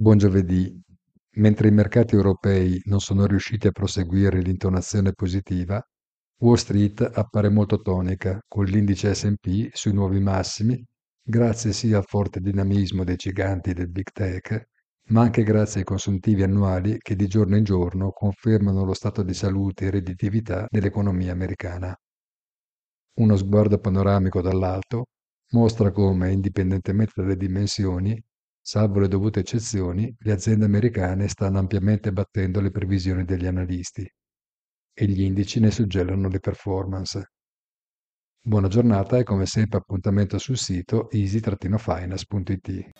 Buon giovedì. Mentre i mercati europei non sono riusciti a proseguire l'intonazione positiva, Wall Street appare molto tonica, con l'indice S&P sui nuovi massimi, grazie sia al forte dinamismo dei giganti del big tech, ma anche grazie ai consuntivi annuali che di giorno in giorno confermano lo stato di salute e redditività dell'economia americana. Uno sguardo panoramico dall'alto mostra come, indipendentemente dalle dimensioni, salvo le dovute eccezioni, le aziende americane stanno ampiamente battendo le previsioni degli analisti e gli indici ne suggellano le performance. Buona giornata e come sempre appuntamento sul sito easy-finance.it.